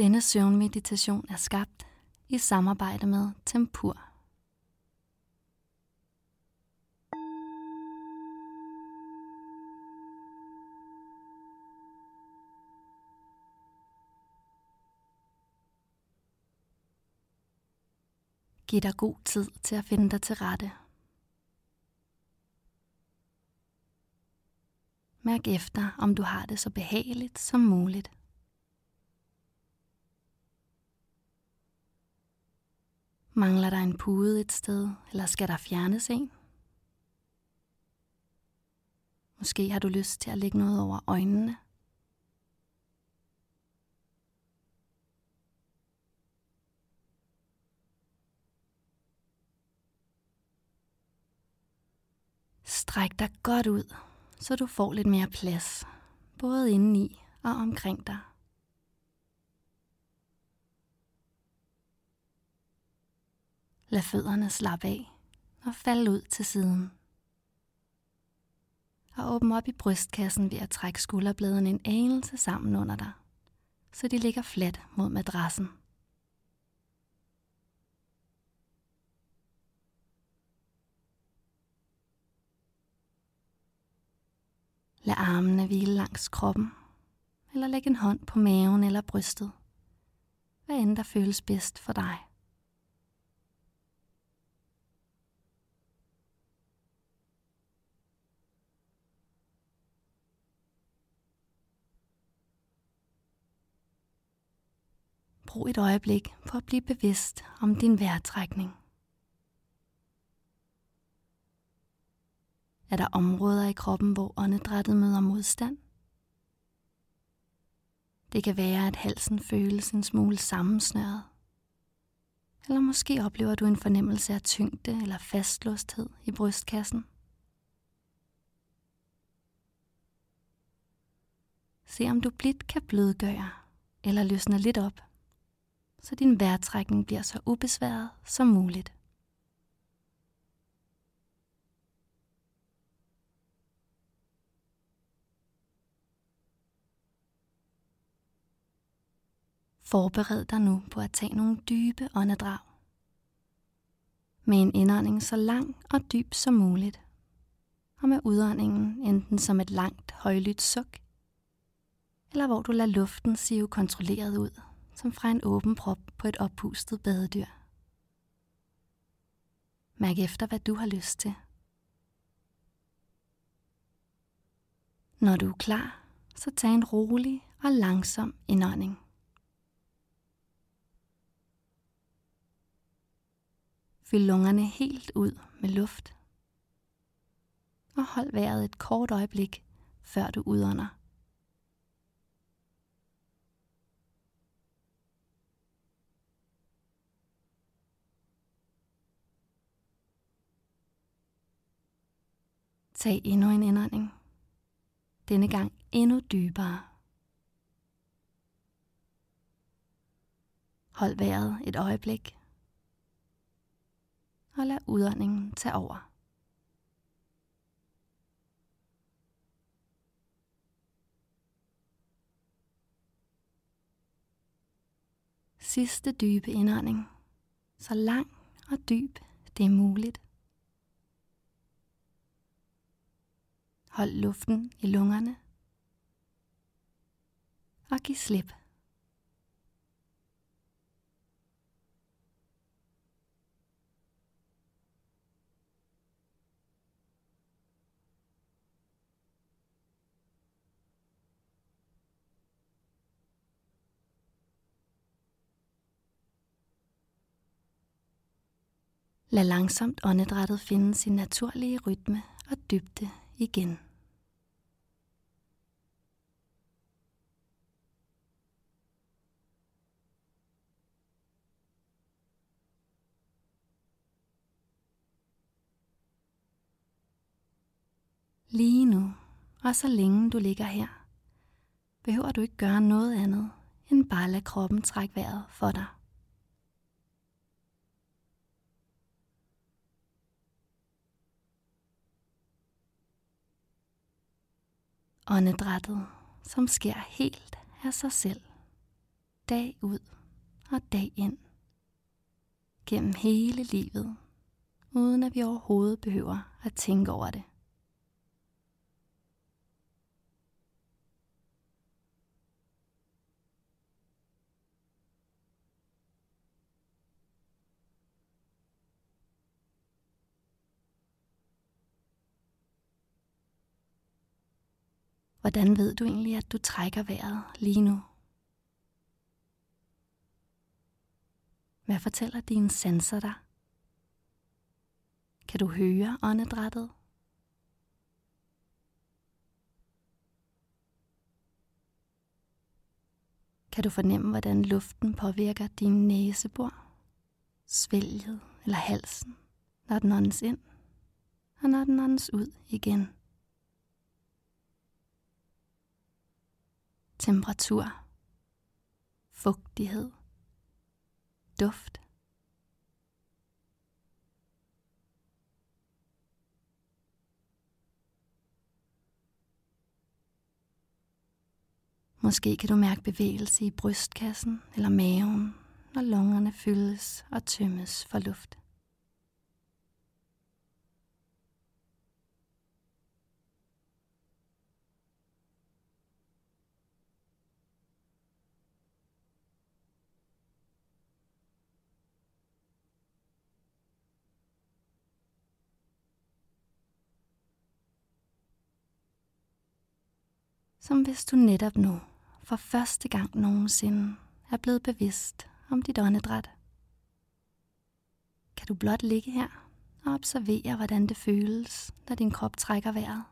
Denne søvnmeditation er skabt i samarbejde med Tempur. Giv dig god tid til at finde dig til rette. Mærk efter, om du har det så behageligt som muligt. Mangler der en pude et sted, eller skal der fjernes en? Måske har du lyst til at lægge noget over øjnene. Stræk dig godt ud, så du får lidt mere plads, både indeni og omkring dig. Lad fødderne slappe af og falde ud til siden. Og åbn op i brystkassen ved at trække skulderbladene en anelse sammen under dig, så de ligger fladt mod madrassen. Lad armene hvile langs kroppen, eller læg en hånd på maven eller brystet. Hvad end der føles bedst for dig. Brug et øjeblik på at blive bevidst om din vejrtrækning. Er der områder i kroppen, hvor åndedrættet møder modstand? Det kan være, at halsen føles en smule sammensnøret. Eller måske oplever du en fornemmelse af tyngde eller fastlåsthed i brystkassen. Se om du blidt kan blødgøre eller løsne lidt op, så din vejrtrækning bliver så ubesværet som muligt. Forbered dig nu på at tage nogle dybe åndedrag. Med en indånding så lang og dyb som muligt. Og med udåndingen enten som et langt, højlydt suk, eller hvor du lader luften sive kontrolleret ud, som fra en åben prop på et oppustet badedyr. Mærk efter, hvad du har lyst til. Når du er klar, så tag en rolig og langsom indånding. Fyld lungerne helt ud med luft. Og hold vejret et kort øjeblik, før du udånder. Tag endnu en indånding. Denne gang endnu dybere. Hold vejret et øjeblik og lad udåndingen tage over. Sidste dybe indånding, så lang og dyb det er muligt. Hold luften i lungerne og giv slip. Lad langsomt åndedrættet finde sin naturlige rytme og dybde igen. Lige nu, og så længe du ligger her, behøver du ikke gøre noget andet, end bare lade kroppen trække vejret for dig. Åndedrættet, som sker helt af sig selv. dag ud og dag ind. Gennem hele livet, uden at vi overhovedet behøver at tænke over det. Hvordan ved du egentlig, at du trækker vejret lige nu? Hvad fortæller dine sanser dig? Kan du høre åndedrættet? Kan du fornemme, hvordan luften påvirker din næsebor, svælget eller halsen, når den åndes ind, og når den åndes ud igen? Temperatur, fugtighed, duft. Måske kan du mærke bevægelse i brystkassen eller maven, når lungerne fyldes og tømmes for luft. Som hvis du netop nu, for første gang nogensinde, er blevet bevidst om dit åndedræt. Kan du blot ligge her og observere, hvordan det føles, når din krop trækker vejret?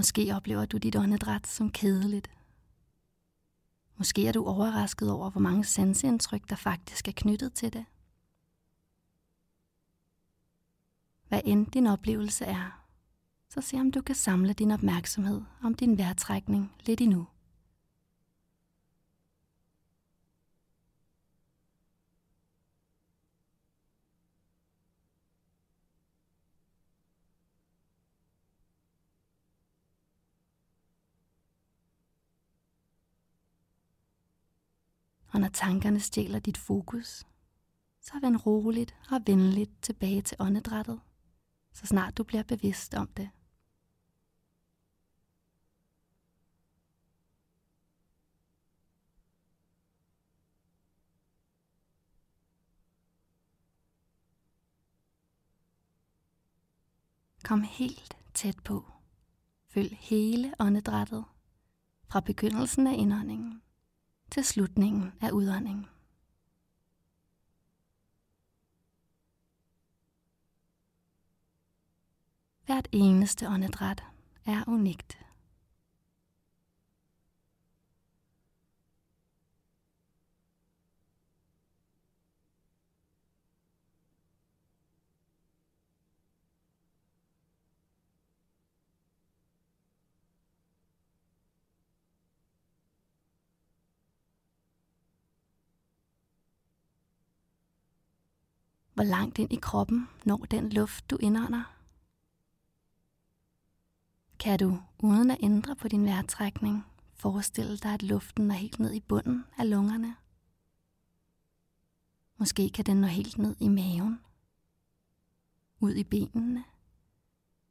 Måske oplever du dit åndedræt som kedeligt. Måske er du overrasket over, hvor mange sanseindtryk, der faktisk er knyttet til det. Hvad end din oplevelse er, så se om du kan samle din opmærksomhed om din vejrtrækning lidt endnu. Og når tankerne stjæler dit fokus, så vend roligt og venligt tilbage til åndedrættet, så snart du bliver bevidst om det. Kom helt tæt på. Følg hele åndedrættet fra begyndelsen af indåndingen til slutningen af udåndingen. Hvert eneste åndedræt er unikt. Hvor langt ind i kroppen når den luft, du indånder? Kan du, uden at ændre på din vejrtrækning, forestille dig, at luften når helt ned i bunden af lungerne? Måske kan den nå helt ned i maven, ud i benene,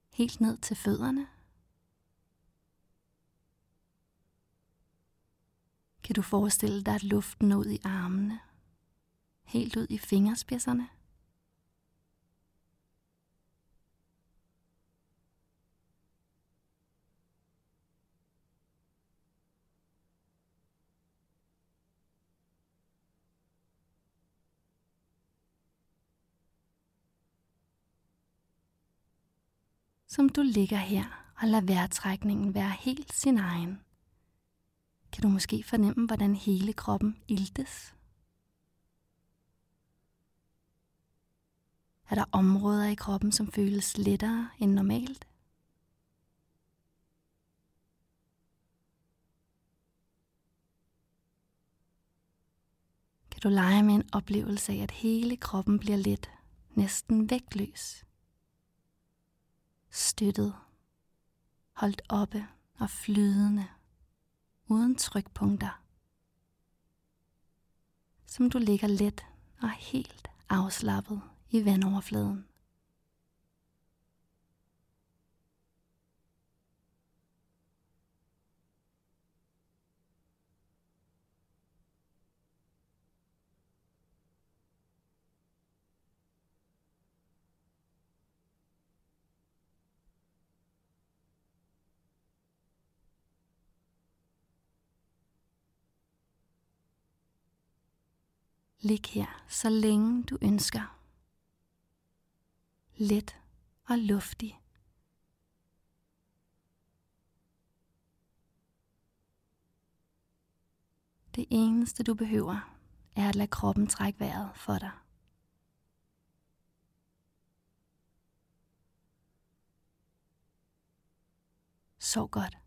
helt ned til fødderne. Kan du forestille dig, at luften når ud i armene, helt ud i fingerspidserne? Som du ligger her og lader vejrtrækningen være helt sin egen. Kan du måske fornemme, hvordan hele kroppen iltes? Er der områder i kroppen, som føles lettere end normalt? Kan du lege med en oplevelse af, at hele kroppen bliver let, næsten vægtløs? Støttet, holdt oppe og flydende, uden trykpunkter. Som du ligger let og helt afslappet i vandoverfladen. Lig her, så længe du ønsker let og luftig. Det eneste du behøver er at lade kroppen trække vejret for dig. Sov godt.